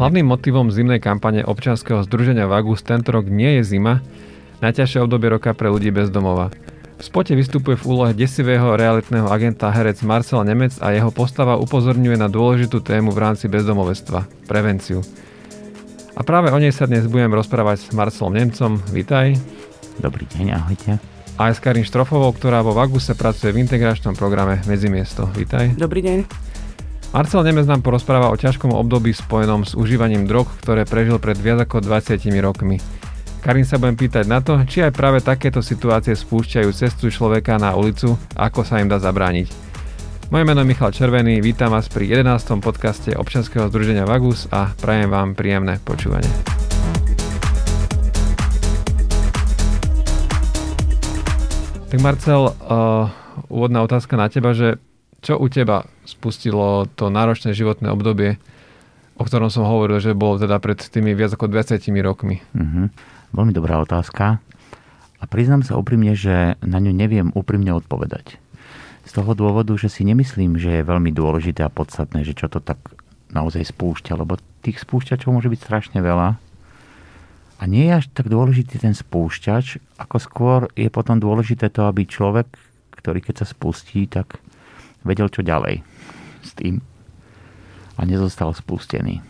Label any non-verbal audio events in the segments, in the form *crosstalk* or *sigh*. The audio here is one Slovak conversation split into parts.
Hlavným motivom zimnej kampane občanského združenia Vagus tento rok nie je zima, najťažšie obdobie roka pre ľudí bez domova. V spote vystupuje v úlohe desivého realitného agenta herec Marcel Nemec a jeho postava upozorňuje na dôležitú tému v rámci bezdomovestva – prevenciu. A práve o nej sa dnes budem rozprávať s Marcelom Nemcom. Vítaj. Dobrý deň, ahojte. A aj s Karin Štrofovou, ktorá vo Vaguse pracuje v integračnom programe Medzimiesto. Vítaj. Dobrý deň. Marcel Nemec nám porozpráva o ťažkom období spojenom s užívaním drog, ktoré prežil pred viac ako 20 rokmi. Karin sa budem pýtať na to, či aj práve takéto situácie spúšťajú cestu človeka na ulicu ako sa im dá zabrániť. Moje meno je Michal Červený, vítam vás pri 11. podcaste občanského združenia Vagus a prajem vám príjemné počúvanie. Tak Marcel, uh, úvodná otázka na teba, že čo u teba spustilo to náročné životné obdobie, o ktorom som hovoril, že bolo teda pred tými viac ako 20 rokmi? Uh-huh. Veľmi dobrá otázka. A priznám sa úprimne, že na ňu neviem úprimne odpovedať. Z toho dôvodu, že si nemyslím, že je veľmi dôležité a podstatné, že čo to tak naozaj spúšťa, lebo tých spúšťačov môže byť strašne veľa. A nie je až tak dôležitý ten spúšťač, ako skôr je potom dôležité to, aby človek, ktorý keď sa spustí, tak vedel, čo ďalej s tým a nezostal spustený.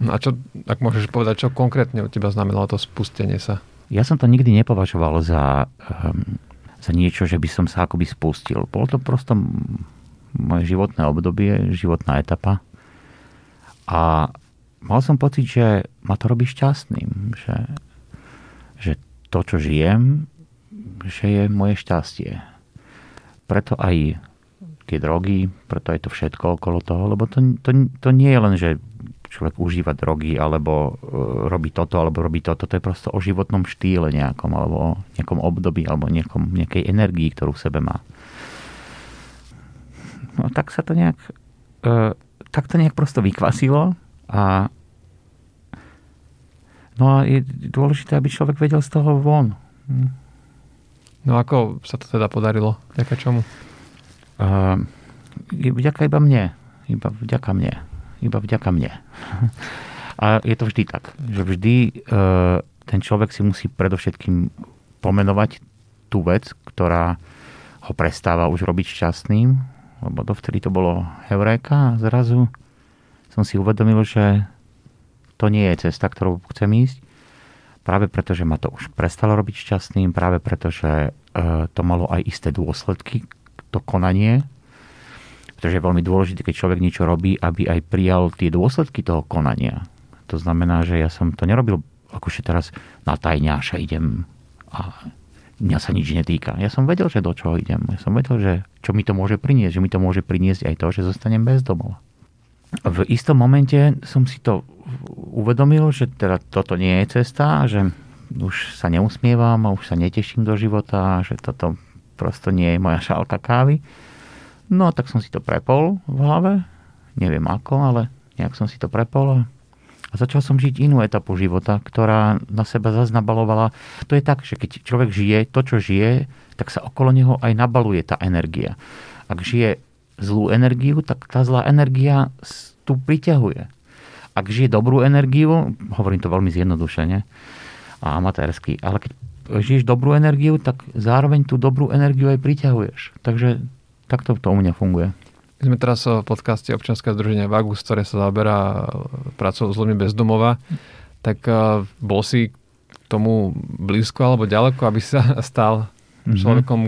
No a čo, ak môžeš povedať, čo konkrétne u teba znamenalo to spustenie sa? Ja som to nikdy nepovažoval za, um, za niečo, že by som sa akoby spustil. Bolo to prosto moje životné obdobie, životná etapa. A mal som pocit, že ma to robí šťastným. Že, že to, čo žijem, že je moje šťastie. Preto aj tie drogy, preto je to všetko okolo toho, lebo to, to, to nie je len, že človek užíva drogy, alebo uh, robí toto, alebo robí toto. To je prosto o životnom štýle nejakom, alebo o nejakom období, alebo nejakom, nejakej energii, ktorú v sebe má. No tak sa to nejak, uh, tak to nejak prosto vykvasilo a no a je dôležité, aby človek vedel z toho von. Hm. No ako sa to teda podarilo? Ďaká čomu? Uh, vďaka iba mne. Iba vďaka mne. Iba vďaka mne. *laughs* A je to vždy tak, že vždy uh, ten človek si musí predovšetkým pomenovať tú vec, ktorá ho prestáva už robiť šťastným, lebo dovtedy to bolo heuréka a zrazu som si uvedomil, že to nie je cesta, ktorou chcem ísť. Práve preto, že ma to už prestalo robiť šťastným, práve preto, že uh, to malo aj isté dôsledky, to konanie, pretože je veľmi dôležité, keď človek niečo robí, aby aj prijal tie dôsledky toho konania. To znamená, že ja som to nerobil akože teraz na tajňáša idem a mňa sa nič netýka. Ja som vedel, že do čoho idem. Ja som vedel, že čo mi to môže priniesť. Že mi to môže priniesť aj to, že zostanem bez domova. V istom momente som si to uvedomil, že teda toto nie je cesta, že už sa neusmievam a už sa neteším do života, že toto prosto nie je moja šálka kávy. No tak som si to prepol v hlave, neviem ako, ale nejak som si to prepol a začal som žiť inú etapu života, ktorá na seba zase. To je tak, že keď človek žije to, čo žije, tak sa okolo neho aj nabaluje tá energia. Ak žije zlú energiu, tak tá zlá energia tu priťahuje. Ak žije dobrú energiu, hovorím to veľmi zjednodušene a amatérsky, ale keď žiješ dobrú energiu, tak zároveň tú dobrú energiu aj priťahuješ. Takže takto to u mňa funguje. My sme teraz v podcaste občanského združenia Vagus, ktoré sa zaoberá pracou s ľuďmi bez domova. Tak e, bol si tomu blízko alebo ďaleko, aby sa *laughs* stal mhm. človekom,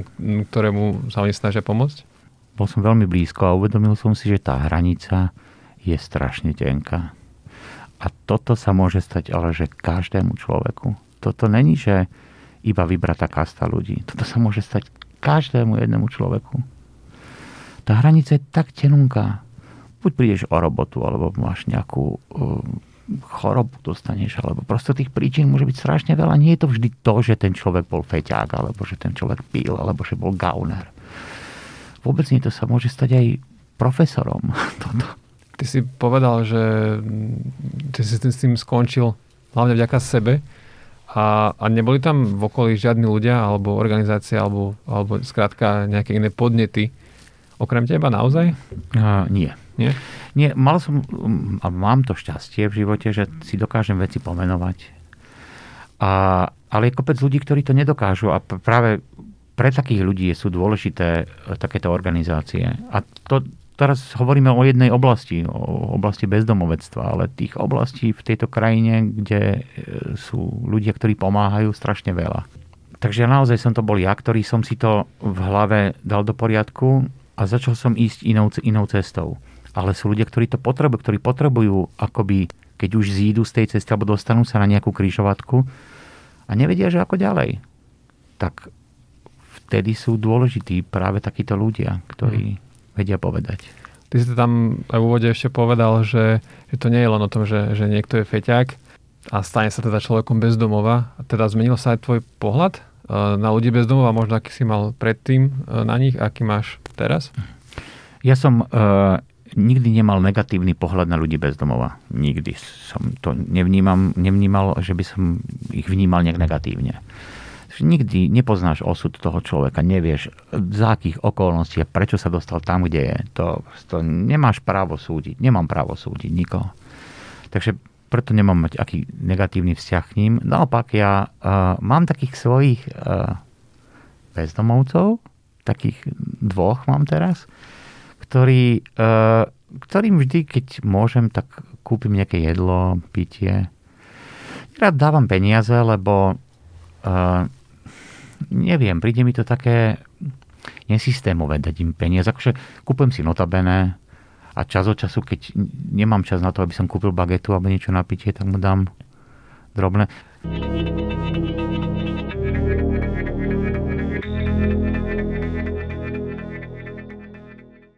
ktorému sa oni snažia pomôcť? Bol som veľmi blízko a uvedomil som si, že tá hranica je strašne tenká. A toto sa môže stať ale že každému človeku. Toto není, že iba vybratá kasta ľudí. Toto sa môže stať každému jednému človeku. Tá hranica je tak tenunká. Buď prídeš o robotu, alebo máš nejakú uh, chorobu dostaneš, alebo prosto tých príčin môže byť strašne veľa. Nie je to vždy to, že ten človek bol feťák, alebo že ten človek pil, alebo že bol gauner. Vôbec nie, to sa môže stať aj profesorom. *laughs* Toto. Ty si povedal, že ty si s tým skončil hlavne vďaka sebe. A, a neboli tam v okolí žiadni ľudia alebo organizácie alebo, alebo skrátka nejaké iné podnety okrem teba naozaj? Uh, nie. Nie? Nie, mal som, a mám to šťastie v živote, že si dokážem veci pomenovať. A, ale je kopec ľudí, ktorí to nedokážu a práve pre takých ľudí sú dôležité e, takéto organizácie. A to, teraz hovoríme o jednej oblasti, o oblasti bezdomovectva, ale tých oblastí v tejto krajine, kde e, sú ľudia, ktorí pomáhajú, strašne veľa. Takže naozaj som to bol ja, ktorý som si to v hlave dal do poriadku a začal som ísť inou, inou cestou. Ale sú ľudia, ktorí to potrebujú, ktorí potrebujú akoby, keď už zídu z tej cesty alebo dostanú sa na nejakú krížovatku a nevedia, že ako ďalej. Tak vtedy sú dôležití práve takíto ľudia, ktorí mm. Vedia povedať. Ty si to tam aj v úvode ešte povedal, že, že to nie je len o tom, že, že niekto je feťák a stane sa teda človekom bez domova. Teda zmenil sa aj tvoj pohľad e, na ľudí bez domova, možno aký si mal predtým e, na nich, aký máš teraz? Ja som uh, nikdy nemal negatívny pohľad na ľudí bez domova. Nikdy som to nevnímam, nevnímal, že by som ich vnímal nejak negatívne nikdy nepoznáš osud toho človeka, nevieš za akých okolností a prečo sa dostal tam, kde je. To, to nemáš právo súdiť. Nemám právo súdiť nikoho. Takže preto nemám mať aký negatívny vzťah k ním. Naopak ja uh, mám takých svojich uh, bezdomovcov, takých dvoch mám teraz, ktorí, uh, ktorým vždy, keď môžem, tak kúpim nejaké jedlo, pitie. Rád dávam peniaze, lebo neviem, príde mi to také nesystémové dať im peniaze. Akože kúpem si notabené a čas od času, keď nemám čas na to, aby som kúpil bagetu alebo niečo na pitie, tak mu dám drobné.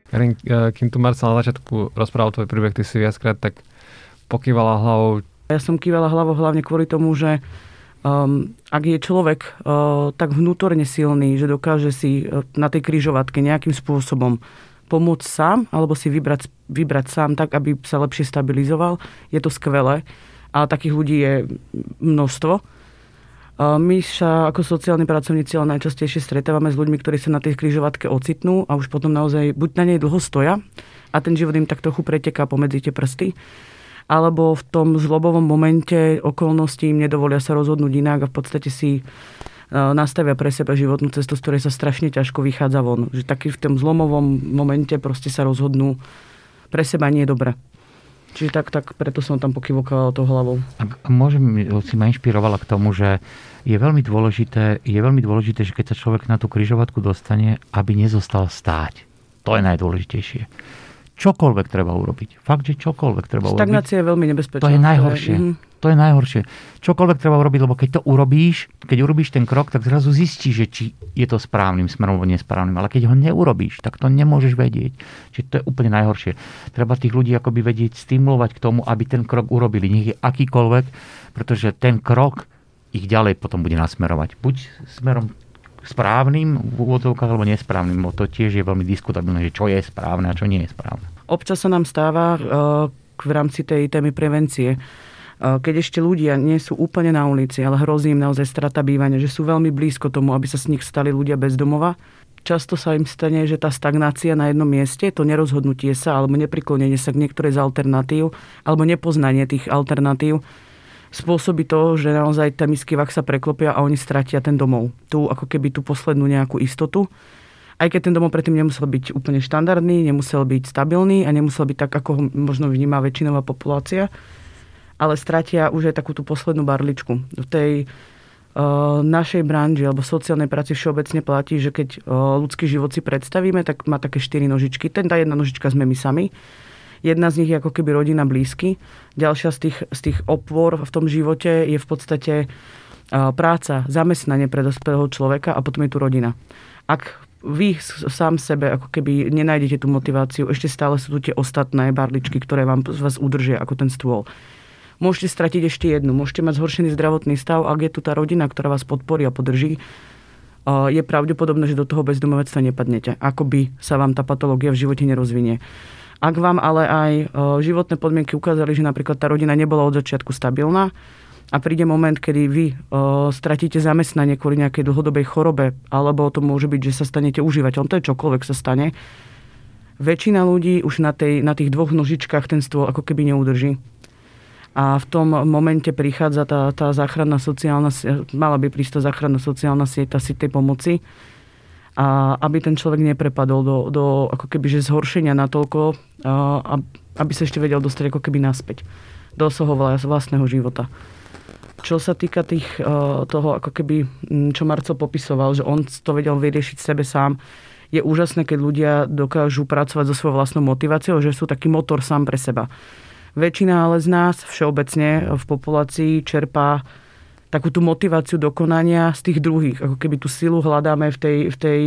Karin, eh, kým tu Marcel na začiatku rozprával tvoj príbeh, ty si viackrát tak pokývala hlavou. Ja som kývala hlavou hlavne kvôli tomu, že um, ak je človek uh, tak vnútorne silný, že dokáže si uh, na tej kryžovatke nejakým spôsobom pomôcť sám, alebo si vybrať, vybrať sám tak, aby sa lepšie stabilizoval, je to skvelé. A takých ľudí je množstvo. My sa ako sociálni pracovníci ale najčastejšie stretávame s ľuďmi, ktorí sa na tej kryžovatke ocitnú a už potom naozaj buď na nej dlho stoja a ten život im tak trochu preteká pomedzi tie prsty, alebo v tom zlobovom momente okolnosti im nedovolia sa rozhodnúť inak a v podstate si e, nastavia pre seba životnú cestu, z ktorej sa strašne ťažko vychádza von. Že taký v tom zlomovom momente proste sa rozhodnú pre seba nie je dobre. Čiže tak, tak preto som tam pokyvovala tou hlavou. A môžem, si ma inšpirovala k tomu, že je veľmi dôležité, je veľmi dôležité, že keď sa človek na tú kryžovatku dostane, aby nezostal stáť. To je najdôležitejšie čokoľvek treba urobiť. Fakt, že čokoľvek treba Stagnácia urobiť. Stagnácia je veľmi nebezpečná. To je najhoršie. Mm-hmm. To je najhoršie. Čokoľvek treba urobiť, lebo keď to urobíš, keď urobíš ten krok, tak zrazu zistíš, že či je to správnym smerom alebo nesprávnym. Ale keď ho neurobíš, tak to nemôžeš vedieť. Čiže to je úplne najhoršie. Treba tých ľudí akoby vedieť stimulovať k tomu, aby ten krok urobili. Nech je akýkoľvek, pretože ten krok ich ďalej potom bude nasmerovať. Buď smerom správnym v úvodzovkách alebo nesprávnym. To tiež je veľmi diskutabilné, že čo je správne a čo nie je správne. Občas sa nám stáva uh, v rámci tej témy prevencie, uh, keď ešte ľudia nie sú úplne na ulici, ale hrozí im naozaj strata bývania, že sú veľmi blízko tomu, aby sa z nich stali ľudia bez domova. Často sa im stane, že tá stagnácia na jednom mieste, to nerozhodnutie sa alebo nepriklonenie sa k niektorej z alternatív alebo nepoznanie tých alternatív spôsobí to, že naozaj tá misky sa preklopia a oni stratia ten domov. Tu ako keby tú poslednú nejakú istotu. Aj keď ten domov predtým nemusel byť úplne štandardný, nemusel byť stabilný a nemusel byť tak, ako ho možno vníma väčšinová populácia, ale stratia už aj takú tú poslednú barličku. V tej uh, našej branži alebo sociálnej práci všeobecne platí, že keď uh, ľudský život si predstavíme, tak má také štyri nožičky. Ten tá jedna nožička sme my sami Jedna z nich je ako keby rodina blízky. Ďalšia z tých, z tých opôr v tom živote je v podstate práca, zamestnanie pre dospelého človeka a potom je tu rodina. Ak vy sám sebe ako keby nenájdete tú motiváciu, ešte stále sú tu tie ostatné barličky, ktoré vám vás udržia ako ten stôl. Môžete stratiť ešte jednu, môžete mať zhoršený zdravotný stav, ak je tu tá rodina, ktorá vás podporí a podrží, je pravdepodobné, že do toho bezdomovectva nepadnete. Akoby sa vám tá patológia v živote nerozvinie. Ak vám ale aj e, životné podmienky ukázali, že napríklad tá rodina nebola od začiatku stabilná a príde moment, kedy vy e, stratíte zamestnanie kvôli nejakej dlhodobej chorobe, alebo to môže byť, že sa stanete užívateľom, to je čokoľvek sa stane, väčšina ľudí už na, tej, na tých dvoch nožičkách ten stôl ako keby neudrží. A v tom momente prichádza tá, tá záchranná sociálna, mala by prísť tá záchranná sociálna sieť, tá tej pomoci, a aby ten človek neprepadol do, do ako keby, že zhoršenia natoľko, a, aby sa ešte vedel dostať ako keby naspäť do svojho vlastného života. Čo sa týka tých, toho, ako keby, čo Marco popisoval, že on to vedel vyriešiť sebe sám, je úžasné, keď ľudia dokážu pracovať so svojou vlastnou motiváciou, že sú taký motor sám pre seba. Väčšina ale z nás všeobecne v populácii čerpá takú tú motiváciu dokonania z tých druhých. Ako keby tú silu hľadáme v tej, v tej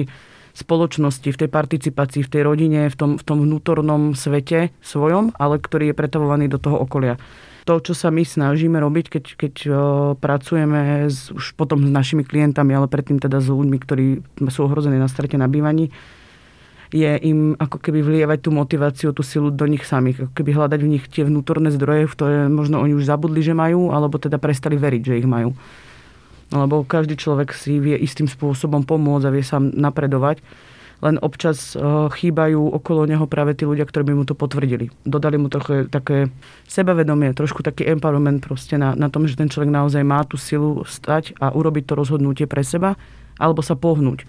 spoločnosti, v tej participácii, v tej rodine, v tom, v tom vnútornom svete svojom, ale ktorý je pretavovaný do toho okolia. To, čo sa my snažíme robiť, keď, keď pracujeme s, už potom s našimi klientami, ale predtým teda s ľuďmi, ktorí sú ohrození na strete na bývaní, je im ako keby vlievať tú motiváciu, tú silu do nich samých. Ako keby hľadať v nich tie vnútorné zdroje, v ktoré možno oni už zabudli, že majú, alebo teda prestali veriť, že ich majú. Lebo každý človek si vie istým spôsobom pomôcť a vie sa napredovať. Len občas eh, chýbajú okolo neho práve tí ľudia, ktorí by mu to potvrdili. Dodali mu trochu také sebavedomie, trošku taký empowerment proste na, na tom, že ten človek naozaj má tú silu stať a urobiť to rozhodnutie pre seba alebo sa pohnúť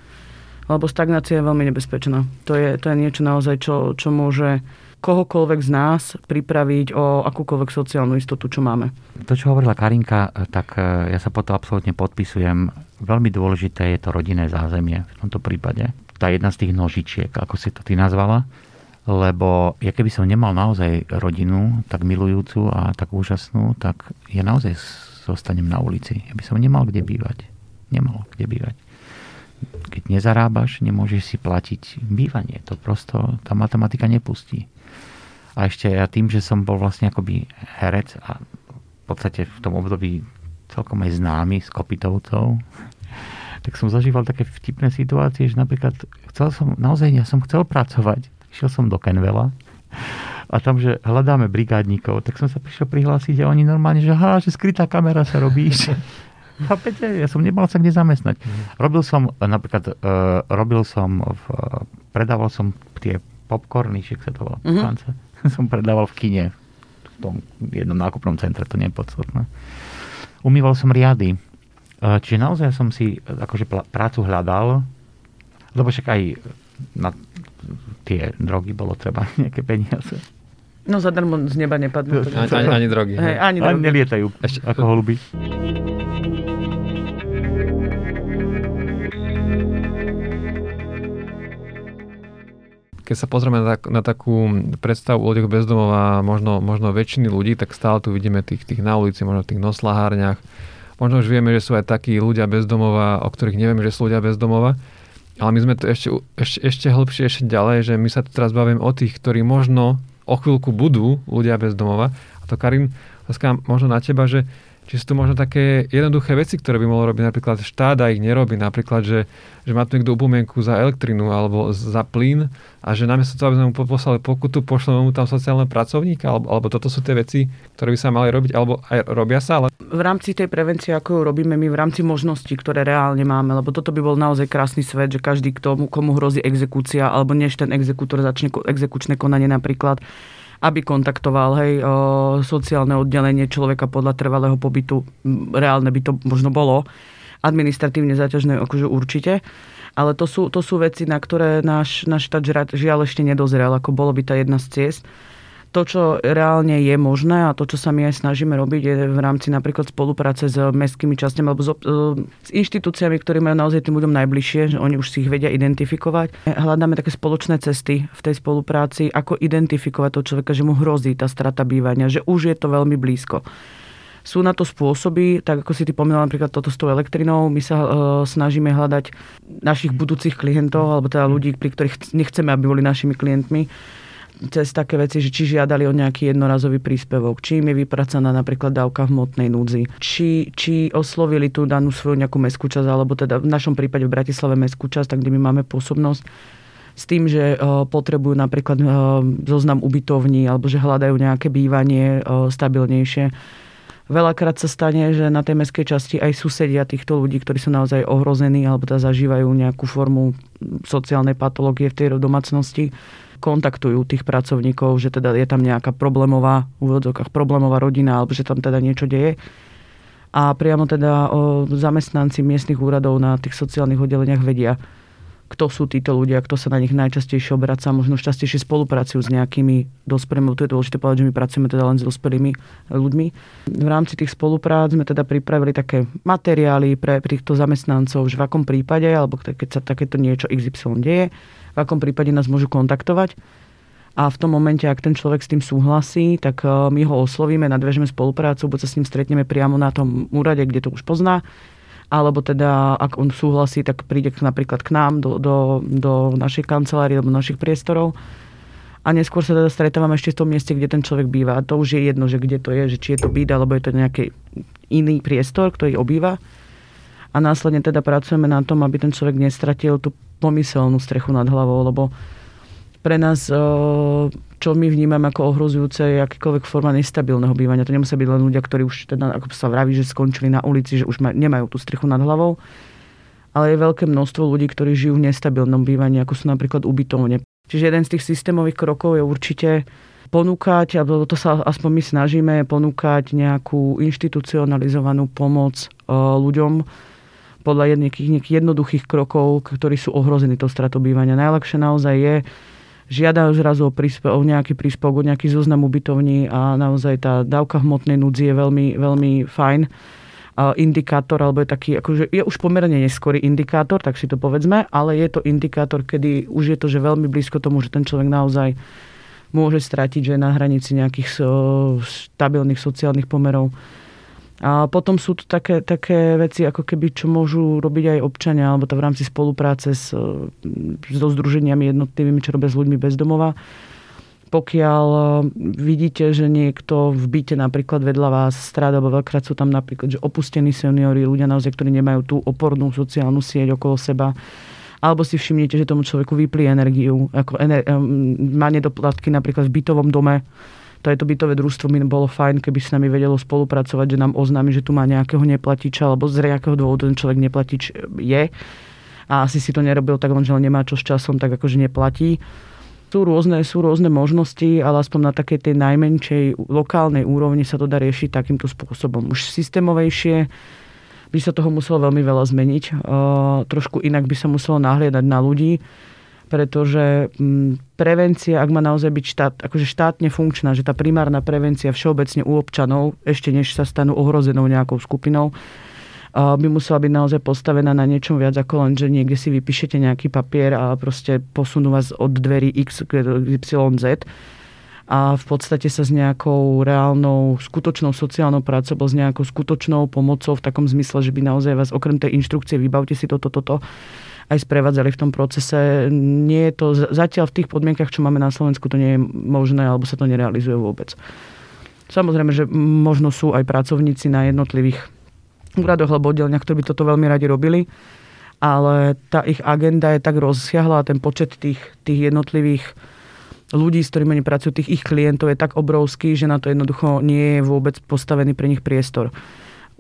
lebo stagnácia je veľmi nebezpečná. To je, to je niečo naozaj, čo, čo môže kohokoľvek z nás pripraviť o akúkoľvek sociálnu istotu, čo máme. To, čo hovorila Karinka, tak e, ja sa po to absolútne podpisujem. Veľmi dôležité je to rodinné zázemie v tomto prípade. Tá jedna z tých nožičiek, ako si to ty nazvala, lebo ja keby som nemal naozaj rodinu tak milujúcu a tak úžasnú, tak ja naozaj zostanem na ulici. Ja by som nemal kde bývať. Nemal kde bývať keď nezarábaš, nemôžeš si platiť bývanie. To prosto tá matematika nepustí. A ešte ja tým, že som bol vlastne akoby herec a v podstate v tom období celkom aj známy s Kopitovcov, *laughs* tak som zažíval také vtipné situácie, že napríklad chcel som, naozaj ja som chcel pracovať, išiel som do Kenvela a tam, že hľadáme brigádnikov, tak som sa prišiel prihlásiť a oni normálne, že ha, že skrytá kamera sa robí. *laughs* Chápete? Ja som nemal sa kde zamestnať. Mm. Robil som napríklad, uh, robil som, v, predával som tie popcorny, však sa to volá, mm-hmm. *laughs* som predával v kine, v tom jednom nákupnom centre, to nie je podstatné. Umýval som riady. Uh, čiže naozaj som si akože prácu hľadal, lebo však aj na tie drogy bolo treba *laughs* nejaké peniaze. No zadarmo z neba nepadnú. Ani, ani, ani drogy. Hej, ani drogy. Ani nelietajú Ešte. ako holuby. Keď sa pozrieme na, tak, na takú predstavu o ľuďoch bezdomova, možno, možno väčšiny ľudí, tak stále tu vidíme tých, tých na ulici, možno v tých noslahárniach. Možno už vieme, že sú aj takí ľudia bezdomova, o ktorých nevieme, že sú ľudia bezdomova. Ale my sme to ešte, ešte, ešte hlbšie, ešte ďalej, že my sa tu teraz bavíme o tých, ktorí možno o chvíľku budú ľudia bezdomova. A to Karin, možno na teba, že či sú to možno také jednoduché veci, ktoré by mohol robiť napríklad štát a ich nerobí. Napríklad, že, že má tu niekto upomienku za elektrinu alebo za plyn a že namiesto toho, aby sme mu poslali pokutu, pošleme mu tam sociálne pracovníka, alebo, alebo toto sú tie veci, ktoré by sa mali robiť, alebo aj robia sa. Ale... V rámci tej prevencie, ako ju robíme my, v rámci možností, ktoré reálne máme, lebo toto by bol naozaj krásny svet, že každý, kto, komu hrozí exekúcia, alebo než ten exekútor začne exekučné konanie napríklad, aby kontaktoval hej, o, sociálne oddelenie človeka podľa trvalého pobytu. Reálne by to možno bolo. Administratívne zaťažné akože určite. Ale to sú, to sú veci, na ktoré náš, náš štát žiaľ ešte nedozrel, ako bolo by tá jedna z ciest to, čo reálne je možné a to, čo sa my aj snažíme robiť, je v rámci napríklad spolupráce s mestskými častiami alebo s, s inštitúciami, ktorí majú naozaj tým ľuďom najbližšie, že oni už si ich vedia identifikovať. Hľadáme také spoločné cesty v tej spolupráci, ako identifikovať toho človeka, že mu hrozí tá strata bývania, že už je to veľmi blízko. Sú na to spôsoby, tak ako si ty pomínala napríklad toto s tou elektrinou, my sa uh, snažíme hľadať našich budúcich klientov, alebo teda ľudí, pri ktorých nechceme, aby boli našimi klientmi, cez také veci, že či žiadali o nejaký jednorazový príspevok, či im je vypracaná napríklad dávka v motnej núdzi, či, či oslovili tú danú svoju nejakú mestskú časť, alebo teda v našom prípade v Bratislave mestskú časť, tak kde my máme pôsobnosť s tým, že potrebujú napríklad zoznam ubytovní alebo že hľadajú nejaké bývanie stabilnejšie. Veľakrát sa stane, že na tej mestskej časti aj susedia týchto ľudí, ktorí sú naozaj ohrození alebo teda zažívajú nejakú formu sociálnej patológie v tej domácnosti, kontaktujú tých pracovníkov, že teda je tam nejaká problémová, v úvodzovkách problémová rodina, alebo že tam teda niečo deje. A priamo teda o, zamestnanci miestnych úradov na tých sociálnych oddeleniach vedia, kto sú títo ľudia, kto sa na nich najčastejšie obraca, možno častejšie spolupracujú s nejakými dospelými, to je dôležité povedať, že my pracujeme teda len s dospelými ľuďmi. V rámci tých spoluprác sme teda pripravili také materiály pre, týchto zamestnancov, že v akom prípade, alebo keď sa takéto niečo XY deje, v akom prípade nás môžu kontaktovať. A v tom momente, ak ten človek s tým súhlasí, tak eh, my ho oslovíme, nadviažeme spoluprácu, buď sa s ním stretneme priamo na tom úrade, kde to už pozná, alebo teda ak on súhlasí, tak príde napríklad k nám do, do, do našej kancelárie alebo našich priestorov a neskôr sa teda stretávame ešte v tom mieste, kde ten človek býva. A to už je jedno, že kde to je, že či je to byt, alebo je to nejaký iný priestor, ktorý obýva. A následne teda pracujeme na tom, aby ten človek nestratil tú pomyselnú strechu nad hlavou, lebo pre nás, čo my vnímame ako ohrozujúce, je akékoľvek forma nestabilného bývania. To nemusia byť len ľudia, ktorí už, teda, ako sa vraví, že skončili na ulici, že už nemajú tú strechu nad hlavou. Ale je veľké množstvo ľudí, ktorí žijú v nestabilnom bývaní, ako sú napríklad ubytovne. Čiže jeden z tých systémových krokov je určite ponúkať, alebo to sa aspoň my snažíme, ponúkať nejakú inštitucionalizovanú pomoc ľuďom podľa nejakých jednoduchých krokov, ktorí sú ohrození tou stratou bývania. Najlepšie naozaj je žiadajú zrazu o, príspe- o nejaký príspevok, o nejaký zoznam ubytovní a naozaj tá dávka hmotnej núdzi je veľmi, veľmi fajn indikátor, alebo je taký, akože je už pomerne neskorý indikátor, tak si to povedzme, ale je to indikátor, kedy už je to, že veľmi blízko tomu, že ten človek naozaj môže stratiť, že je na hranici nejakých stabilných sociálnych pomerov a potom sú tu také, také veci, ako keby, čo môžu robiť aj občania, alebo to v rámci spolupráce s, so združeniami jednotlivými, čo robia s ľuďmi bez domova. Pokiaľ e, vidíte, že niekto v byte napríklad vedľa vás stráda, alebo veľkrát sú tam napríklad že opustení seniori, ľudia naozaj, ktorí nemajú tú opornú sociálnu sieť okolo seba, alebo si všimnete, že tomu človeku vyplí energiu, ako ener- má nedoplatky napríklad v bytovom dome, je to bytové družstvo mi bolo fajn, keby s nami vedelo spolupracovať, že nám oznámi, že tu má nejakého neplatiča, alebo z nejakého dôvodu ten človek neplatič je a asi si to nerobil tak len, nemá čo s časom, tak akože neplatí. Sú rôzne, sú rôzne možnosti, ale aspoň na takej tej najmenšej lokálnej úrovni sa to dá riešiť takýmto spôsobom. Už systémovejšie by sa toho muselo veľmi veľa zmeniť. Uh, trošku inak by sa muselo nahliadať na ľudí pretože mm, prevencia, ak má naozaj byť štát, akože štátne funkčná, že tá primárna prevencia všeobecne u občanov, ešte než sa stanú ohrozenou nejakou skupinou, by musela byť naozaj postavená na niečom viac ako len, že niekde si vypíšete nejaký papier a proste posunú vás od dverí X k Z. A v podstate sa s nejakou reálnou, skutočnou sociálnou prácou, s nejakou skutočnou pomocou v takom zmysle, že by naozaj vás okrem tej inštrukcie vybavte si toto, toto, to, aj sprevádzali v tom procese. Nie je to zatiaľ v tých podmienkach, čo máme na Slovensku, to nie je možné alebo sa to nerealizuje vôbec. Samozrejme, že možno sú aj pracovníci na jednotlivých úradoch alebo oddeleniach, ktorí by toto veľmi radi robili, ale tá ich agenda je tak rozsiahla a ten počet tých, tých jednotlivých ľudí, s ktorými oni pracujú, tých ich klientov je tak obrovský, že na to jednoducho nie je vôbec postavený pre nich priestor.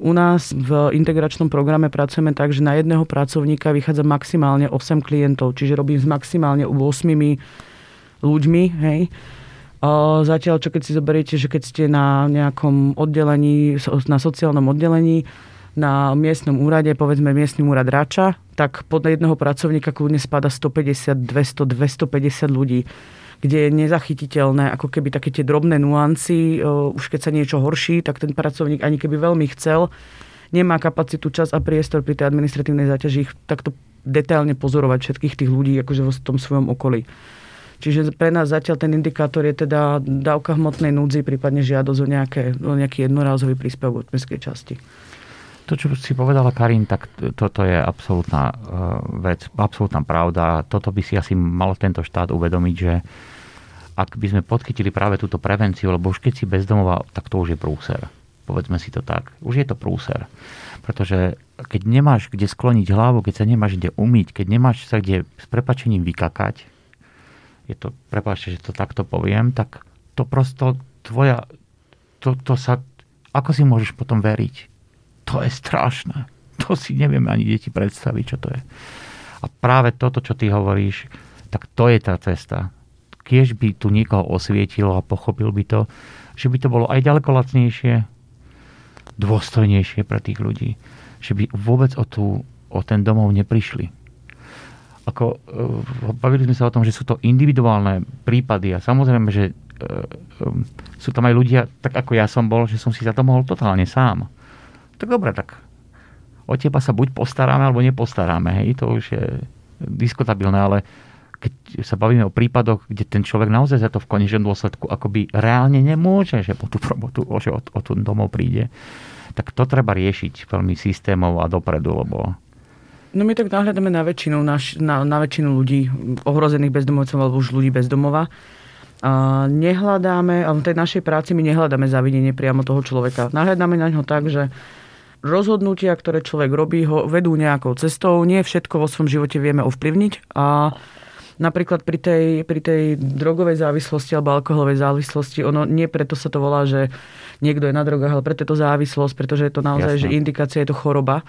U nás v integračnom programe pracujeme tak, že na jedného pracovníka vychádza maximálne 8 klientov, čiže robím s maximálne 8 ľuďmi, hej. Zatiaľ, čo keď si zoberiete, že keď ste na nejakom oddelení, na sociálnom oddelení, na miestnom úrade, povedzme miestny úrad Rača, tak pod jedného pracovníka kľudne spada 150, 200, 250 ľudí kde je nezachytiteľné ako keby také tie drobné nuancy, už keď sa niečo horší, tak ten pracovník ani keby veľmi chcel, nemá kapacitu, čas a priestor pri tej administratívnej záťaži ich takto detailne pozorovať všetkých tých ľudí akože v tom svojom okolí. Čiže pre nás zatiaľ ten indikátor je teda dávka hmotnej núdzi, prípadne žiadosť o, nejaké, o nejaký jednorázový príspevok od mestskej časti. To, čo si povedala Karin, tak toto je absolútna vec, absolútna pravda. Toto by si asi mal tento štát uvedomiť, že ak by sme podchytili práve túto prevenciu, lebo už keď si bezdomová, tak to už je prúser. Povedzme si to tak. Už je to prúser. Pretože keď nemáš kde skloniť hlavu, keď sa nemáš kde umyť, keď nemáš sa kde s prepačením vykakať, je to, prepáčte, že to takto poviem, tak to prosto tvoja, to, to sa, ako si môžeš potom veriť? To je strašné. To si neviem ani deti predstaviť, čo to je. A práve toto, čo ty hovoríš, tak to je tá cesta kiež by tu niekoho osvietilo a pochopil by to, že by to bolo aj ďaleko lacnejšie, dôstojnejšie pre tých ľudí. Že by vôbec o, tú, o ten domov neprišli. Ako, uh, bavili sme sa o tom, že sú to individuálne prípady a samozrejme, že uh, um, sú tam aj ľudia, tak ako ja som bol, že som si za to mohol totálne sám. Tak dobre, tak o teba sa buď postaráme, alebo nepostaráme. Hej, to už je diskutabilné, ale keď sa bavíme o prípadoch, kde ten človek naozaj za to v konečnom dôsledku akoby reálne nemôže, že po tú robotu, že o, o tú domov príde, tak to treba riešiť veľmi systémov a dopredu, lebo No my tak nahľadáme na väčšinu, naš, na, na väčšinu ľudí, ohrozených bezdomovcov alebo už ľudí bezdomova. A nehľadáme, a v tej našej práci my nehľadáme zavinenie priamo toho človeka. Nahľadáme na ňo tak, že rozhodnutia, ktoré človek robí, ho vedú nejakou cestou. Nie všetko vo svojom živote vieme ovplyvniť a napríklad pri tej, pri tej drogovej závislosti alebo alkoholovej závislosti, ono nie preto sa to volá, že niekto je na drogách, ale preto je to závislosť, pretože je to naozaj, Jasne. že indikácia je to choroba.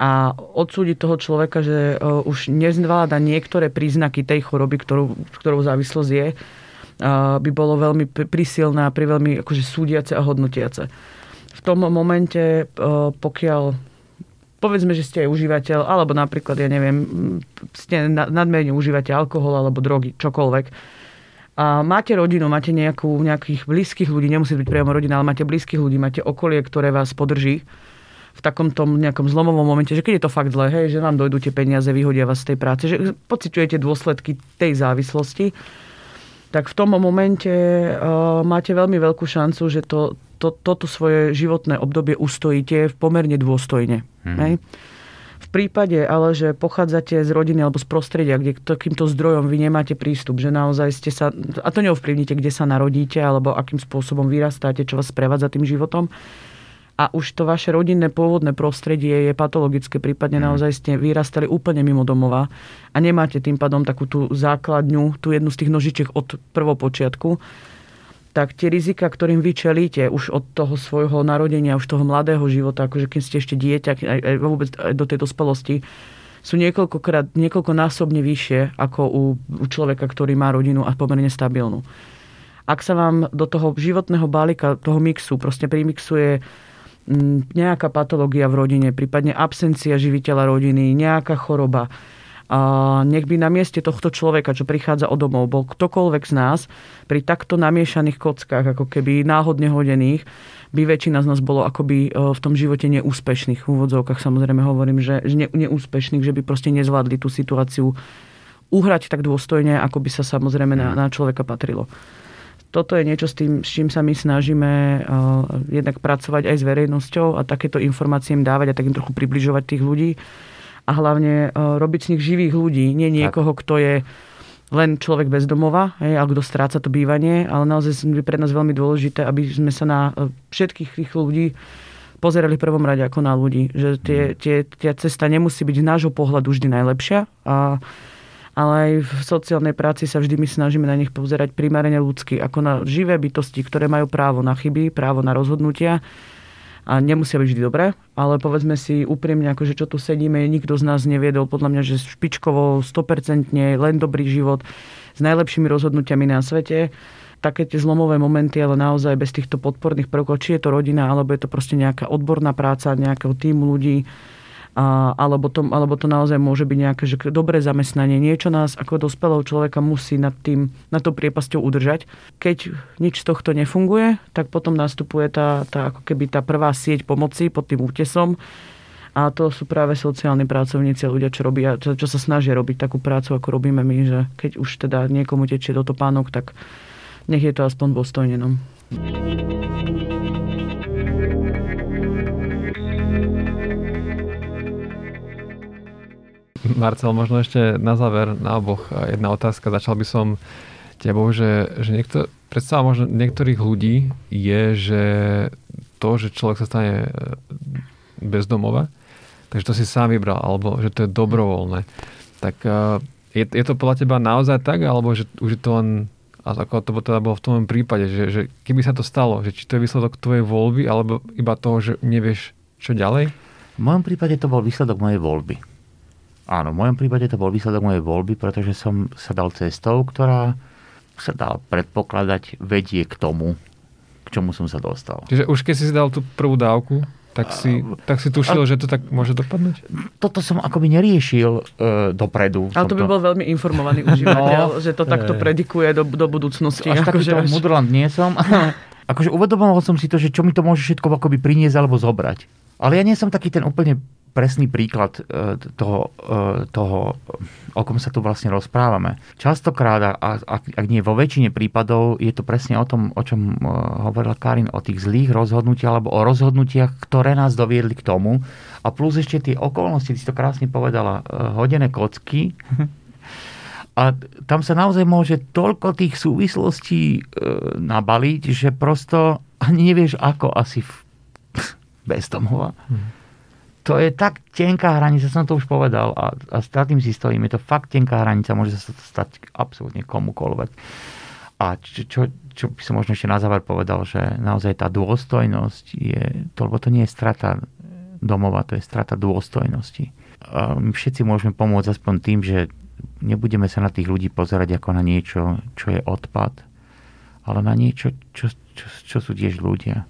A odsúdiť toho človeka, že uh, už nezvláda niektoré príznaky tej choroby, ktorú, ktorou závislosť je, uh, by bolo veľmi prisilné a pri veľmi akože súdiace a hodnotiace. V tom momente, uh, pokiaľ povedzme, že ste aj užívateľ, alebo napríklad, ja neviem, ste nadmerne užívate alkohol alebo drogy, čokoľvek. A máte rodinu, máte nejakú, nejakých blízkych ľudí, nemusí byť priamo rodina, ale máte blízkych ľudí, máte okolie, ktoré vás podrží v takom tom nejakom zlomovom momente, že keď je to fakt zle, hej, že vám dojdú tie peniaze, vyhodia vás z tej práce, že pociťujete dôsledky tej závislosti, tak v tom momente uh, máte veľmi veľkú šancu, že to, to, toto svoje životné obdobie ustojíte pomerne dôstojne. Hmm. Hej? V prípade ale, že pochádzate z rodiny alebo z prostredia, kde k takýmto zdrojom vy nemáte prístup, že naozaj ste sa, a to neovplyvníte, kde sa narodíte alebo akým spôsobom vyrastáte, čo vás prevádza tým životom, a už to vaše rodinné pôvodné prostredie je patologické, prípadne mm. naozaj ste vyrastali úplne mimo domova a nemáte tým pádom takú tú základňu, tú jednu z tých nožičiek od prvopočiatku, tak tie rizika, ktorým vy čelíte už od toho svojho narodenia, už toho mladého života, akože keď ste ešte dieťa, aj, aj vôbec aj do tej dospelosti, sú niekoľkokrát, niekoľkonásobne vyššie ako u, u človeka, ktorý má rodinu a pomerne stabilnú. Ak sa vám do toho životného balíka, toho mixu, proste primixuje mm, nejaká patológia v rodine, prípadne absencia živiteľa rodiny, nejaká choroba, a nech by na mieste tohto človeka, čo prichádza o domov, bol ktokoľvek z nás pri takto namiešaných kockách, ako keby náhodne hodených, by väčšina z nás bolo akoby e, v tom živote neúspešných. V úvodzovkách samozrejme hovorím, že ne, neúspešných, že by proste nezvládli tú situáciu uhrať tak dôstojne, ako by sa samozrejme na, na človeka patrilo. Toto je niečo, s, tým, s čím sa my snažíme uh, jednak pracovať aj s verejnosťou a takéto informácie im dávať a tak im trochu približovať tých ľudí a hlavne e, robiť z nich živých ľudí, nie niekoho, kto je len človek bez domova, hej, ale kto stráca to bývanie, ale naozaj je pre nás veľmi dôležité, aby sme sa na e, všetkých tých ľudí pozerali v prvom rade ako na ľudí. Že tie, mhm. tie, tie cesta nemusí byť z nášho pohľadu vždy najlepšia, a, ale aj v sociálnej práci sa vždy my snažíme na nich pozerať primárne ľudsky, ako na živé bytosti, ktoré majú právo na chyby, právo na rozhodnutia a nemusia byť vždy dobré, ale povedzme si úprimne, akože čo tu sedíme, nikto z nás neviedol podľa mňa, že špičkovo, 100% len dobrý život s najlepšími rozhodnutiami na svete. Také tie zlomové momenty, ale naozaj bez týchto podporných prvkov, či je to rodina, alebo je to proste nejaká odborná práca nejakého týmu ľudí, a, alebo, to, alebo to naozaj môže byť nejaké že dobré zamestnanie. Niečo nás ako dospelého človeka musí nad, tým, nad tou priepasťou udržať. Keď nič z tohto nefunguje, tak potom nastupuje tá, tá, ako keby tá prvá sieť pomoci pod tým útesom. A to sú práve sociálni pracovníci, ľudia, čo, robia, čo, čo sa snažia robiť takú prácu, ako robíme my, že keď už teda niekomu tečie do topánok, tak nech je to aspoň dôstojne. No. Marcel, možno ešte na záver na oboch jedna otázka. Začal by som tebou, že, že niekto, predstava možno niektorých ľudí je, že to, že človek sa stane e, bezdomova, takže to si sám vybral, alebo že to je dobrovoľné. Tak e, je, je to podľa teba naozaj tak, alebo že už je to len a ako to teda bolo v tom prípade, že, že keby sa to stalo, že či to je výsledok tvojej voľby, alebo iba toho, že nevieš, čo ďalej? V mojom prípade to bol výsledok mojej voľby. Áno, v mojom prípade to bol výsledok mojej voľby, pretože som sa dal cestou, ktorá sa dá predpokladať, vedie k tomu, k čomu som sa dostal. Čiže už keď si si dal tú prvú dávku, tak si, tak si tušil, a, že to tak môže dopadnúť? Toto som akoby neriešil e, dopredu. Ale to by to... bol veľmi informovaný *laughs* užívateľ, no, že to takto predikuje do, do budúcnosti. Až akože takýto až... mudrland nie som. *laughs* akože uvedomoval som si to, že čo mi to môže všetko akoby priniesť alebo zobrať. Ale ja nie som taký ten úplne presný príklad e, toho, e, toho, o kom sa tu vlastne rozprávame. Častokrát, a ak, ak nie vo väčšine prípadov, je to presne o tom, o čom e, hovorila Karin, o tých zlých rozhodnutiach alebo o rozhodnutiach, ktoré nás doviedli k tomu. A plus ešte tie okolnosti, ty si to krásne povedala, hodené kocky. *laughs* A tam sa naozaj môže toľko tých súvislostí nabaliť, že prosto ani nevieš ako asi *laughs* bez domova. Hmm to je tak tenká hranica, som to už povedal a, a s tým si stojím. Je to fakt tenká hranica, môže sa to stať absolútne komukoľvek. A čo, čo, čo by som možno ešte na záver povedal, že naozaj tá dôstojnosť je, to, lebo to nie je strata domova, to je strata dôstojnosti. A my všetci môžeme pomôcť aspoň tým, že nebudeme sa na tých ľudí pozerať ako na niečo, čo je odpad, ale na niečo, čo, čo, čo sú tiež ľudia.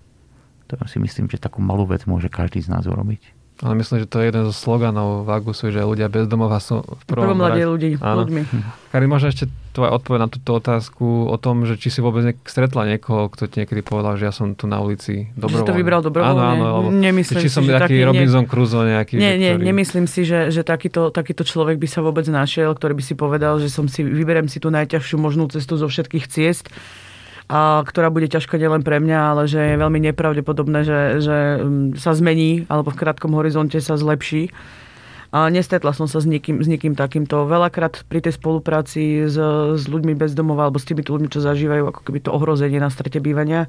To si myslím, že takú malú vec môže každý z nás urobiť. Ale myslím, že to je jeden zo sloganov Vagusu, že ľudia bez domova sú v prvom, prvom rade ľudí, Áno. ľuďmi. Karin, možno ešte tvoja odpoveď na túto otázku o tom, že či si vôbec stretla niekoho, kto ti niekedy povedal, že ja som tu na ulici dobrovoľne. Že to vybral dobrovoľne? Áno, áno. Nemyslím či si, som že taký Robinson Crusoe nejaký. Nie, nie, ktorý... nemyslím si, že, že takýto, takýto človek by sa vôbec našiel, ktorý by si povedal, že som si, vyberem si tú najťažšiu možnú cestu zo všetkých ciest a ktorá bude ťažká nielen pre mňa, ale že je veľmi nepravdepodobné, že, že mm, sa zmení alebo v krátkom horizonte sa zlepší. A nestretla som sa s niekým, s niekým takýmto. Veľakrát pri tej spolupráci s, s ľuďmi bez domova alebo s tými ľuďmi, čo zažívajú ako keby to ohrozenie na strete bývania,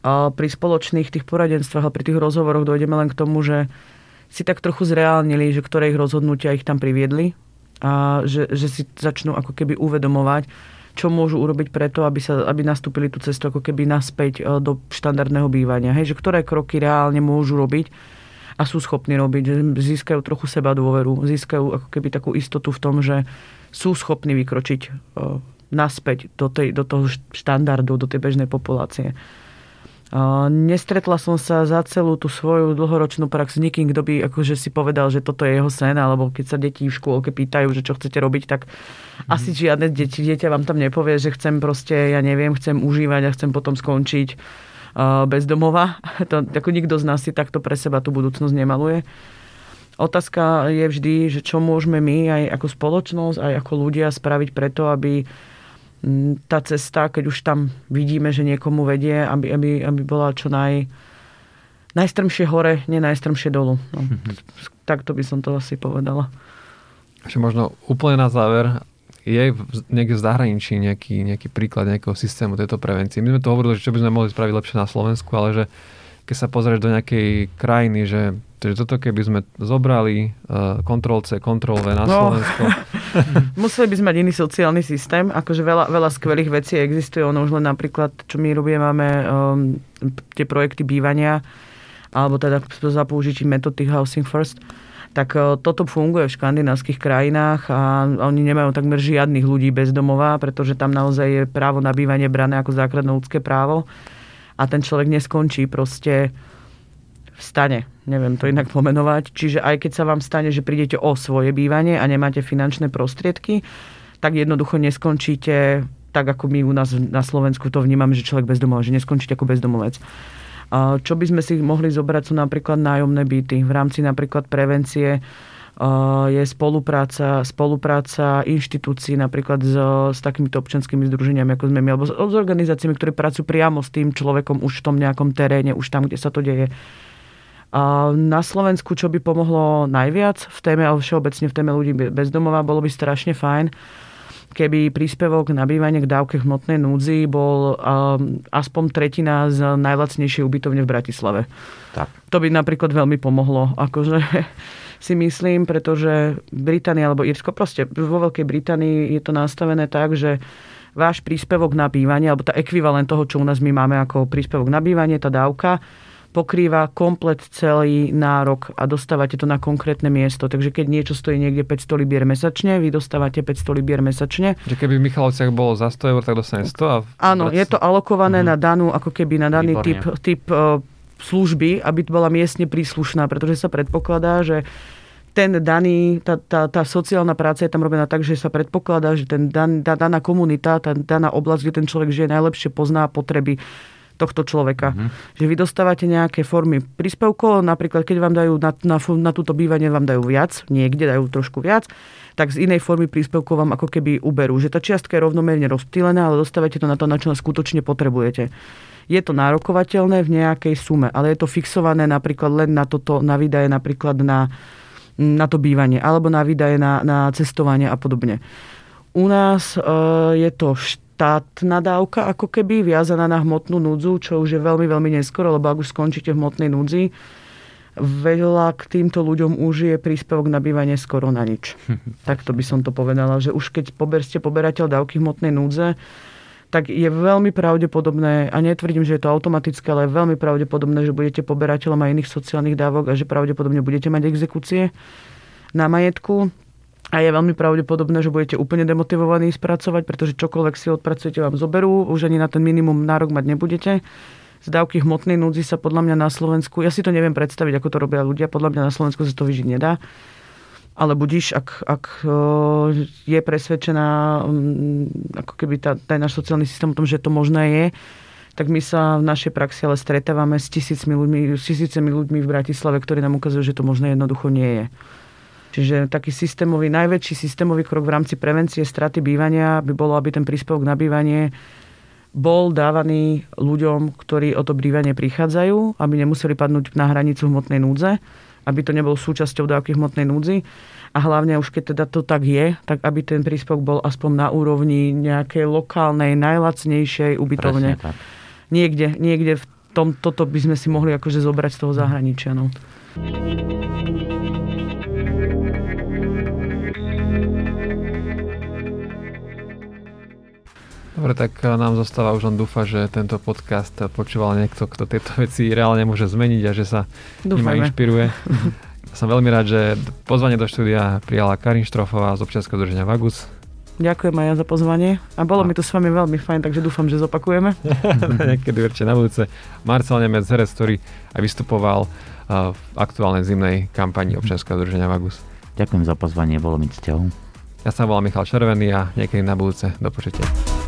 a pri spoločných tých poradenstvách a pri tých rozhovoroch dojdeme len k tomu, že si tak trochu zreálnili, že ktoré ich rozhodnutia ich tam priviedli a že, že si začnú ako keby uvedomovať, čo môžu urobiť preto, aby, sa, aby nastúpili tú cestu ako keby naspäť e, do štandardného bývania. Hej, že ktoré kroky reálne môžu robiť a sú schopní robiť, že získajú trochu seba dôveru, získajú ako keby takú istotu v tom, že sú schopní vykročiť e, naspäť do, tej, do toho štandardu, do tej bežnej populácie. Nestretla som sa za celú tú svoju dlhoročnú prax s nikým, kto by akože si povedal, že toto je jeho sen, alebo keď sa deti v škôlke pýtajú, že čo chcete robiť, tak mm. asi žiadne deti, dieťa vám tam nepovie, že chcem proste, ja neviem, chcem užívať a chcem potom skončiť bez domova. *laughs* To, ako nikto z nás si takto pre seba tú budúcnosť nemaluje. Otázka je vždy, že čo môžeme my aj ako spoločnosť, aj ako ľudia spraviť preto, aby tá cesta, keď už tam vidíme, že niekomu vedie, aby, aby, aby bola čo naj, najstrmšie hore, nie najstrmšie dolu. No, mm-hmm. Takto by som to asi povedala. Ešte možno úplne na záver, je niekde v zahraničí nejaký, nejaký príklad nejakého systému tejto prevencie? My sme to hovorili, že čo by sme mohli spraviť lepšie na Slovensku, ale že keď sa pozrieš do nejakej krajiny, že Takže toto keby sme zobrali uh, Ctrl C, Ctrl V na no. Slovensko. *laughs* Museli by sme mať iný sociálny systém, akože veľa, veľa skvelých vecí existuje, ono už len napríklad, čo my robíme, máme um, tie projekty bývania, alebo teda za použitím metódy Housing First, tak uh, toto funguje v škandinávskych krajinách a oni nemajú takmer žiadnych ľudí bez domova, pretože tam naozaj je právo na bývanie brané ako základné ľudské právo a ten človek neskončí proste stane, neviem to inak pomenovať. Čiže aj keď sa vám stane, že prídete o svoje bývanie a nemáte finančné prostriedky, tak jednoducho neskončíte tak, ako my u nás na Slovensku to vnímame, že človek bezdomovec, že neskončíte ako bezdomovec. Čo by sme si mohli zobrať sú napríklad nájomné byty. V rámci napríklad prevencie je spolupráca, spolupráca inštitúcií napríklad s, s takýmito občanskými združeniami, ako sme my, alebo s, s organizáciami, ktoré pracujú priamo s tým človekom už v tom nejakom teréne, už tam, kde sa to deje na Slovensku, čo by pomohlo najviac v téme, ale všeobecne v téme ľudí bezdomova, bolo by strašne fajn, keby príspevok na bývanie k dávke hmotnej núdzi bol um, aspoň tretina z najlacnejšej ubytovne v Bratislave. Tak. To by napríklad veľmi pomohlo. Akože *laughs* si myslím, pretože Británia alebo Irsko, proste vo Veľkej Británii je to nastavené tak, že váš príspevok na bývanie, alebo tá ekvivalent toho, čo u nás my máme ako príspevok na bývanie, tá dávka, pokrýva komplet celý nárok a dostávate to na konkrétne miesto. Takže keď niečo stojí niekde 500 libier mesačne, vy dostávate 500 libier mesačne. Že keby v Michalovciach bolo za 100 eur, tak dostane 100? A Áno, je to alokované mm-hmm. na danú, ako keby na daný typ, typ uh, služby, aby bola miestne príslušná, pretože sa predpokladá, že ten daný, tá, tá, tá sociálna práca je tam robená tak, že sa predpokladá, že ten dan, tá daná komunita, tá daná oblasť, kde ten človek žije, najlepšie pozná potreby tohto človeka. Mm-hmm. Že vy dostávate nejaké formy príspevkov, napríklad keď vám dajú na, na, na túto bývanie vám dajú viac, niekde dajú trošku viac, tak z inej formy príspevkov vám ako keby uberú. Že tá čiastka je rovnomerne rozptýlená, ale dostávate to na to, na čo skutočne potrebujete. Je to nárokovateľné v nejakej sume, ale je to fixované napríklad len na toto, na výdaje napríklad na, na to bývanie, alebo na výdaje na, na cestovanie a podobne. U nás e, je to štátna dávka ako keby viazaná na hmotnú núdzu, čo už je veľmi, veľmi neskoro, lebo ak už skončíte v hmotnej núdzi, veľa k týmto ľuďom už je príspevok na bývanie skoro na nič. *laughs* Takto by som to povedala, že už keď poberste poberateľ dávky hmotnej núdze, tak je veľmi pravdepodobné, a netvrdím, že je to automatické, ale je veľmi pravdepodobné, že budete poberateľom aj iných sociálnych dávok a že pravdepodobne budete mať exekúcie na majetku. A je veľmi pravdepodobné, že budete úplne demotivovaní spracovať, pretože čokoľvek si odpracujete, vám zoberú, už ani na ten minimum nárok mať nebudete. Z dávky hmotnej núdzi sa podľa mňa na Slovensku, ja si to neviem predstaviť, ako to robia ľudia, podľa mňa na Slovensku sa to vyžiť nedá. Ale budíš, ak, ak je presvedčená, ako keby tá, ten náš sociálny systém o tom, že to možné je, tak my sa v našej praxi ale stretávame s tisícmi ľuďmi, s tisícemi ľuďmi v Bratislave, ktorí nám ukazujú, že to možné jednoducho nie je. Čiže taký systémový, najväčší systémový krok v rámci prevencie straty bývania by bolo, aby ten príspevok na bývanie bol dávaný ľuďom, ktorí o to bývanie prichádzajú, aby nemuseli padnúť na hranicu hmotnej núdze, aby to nebol súčasťou dávky hmotnej núdzy. A hlavne už keď teda to tak je, tak aby ten príspevok bol aspoň na úrovni nejakej lokálnej, najlacnejšej ubytovne. Niekde, niekde v tom, toto by sme si mohli akože zobrať z toho zahraničia. No. Dobre, tak eh, nám zostáva už len dúfať, že tento podcast počúval niekto, kto tieto veci reálne môže zmeniť a že sa nima inšpiruje. *laughs* Som veľmi rád, že pozvanie do štúdia prijala Karin Štrofová z občianskeho združenia Vagus. Ďakujem aj ja za pozvanie a bolo a. mi to s vami veľmi fajn, takže dúfam, že zopakujeme. *laughs* Niekedy určite na budúce. Marcel Nemec, herec, ktorý aj vystupoval eh, v aktuálnej zimnej kampani občianskeho združenia Vagus. Ďakujem za pozvanie, bolo mi cťou. Ja sa volám Michal Červený a niekedy na budúce. Do počutia.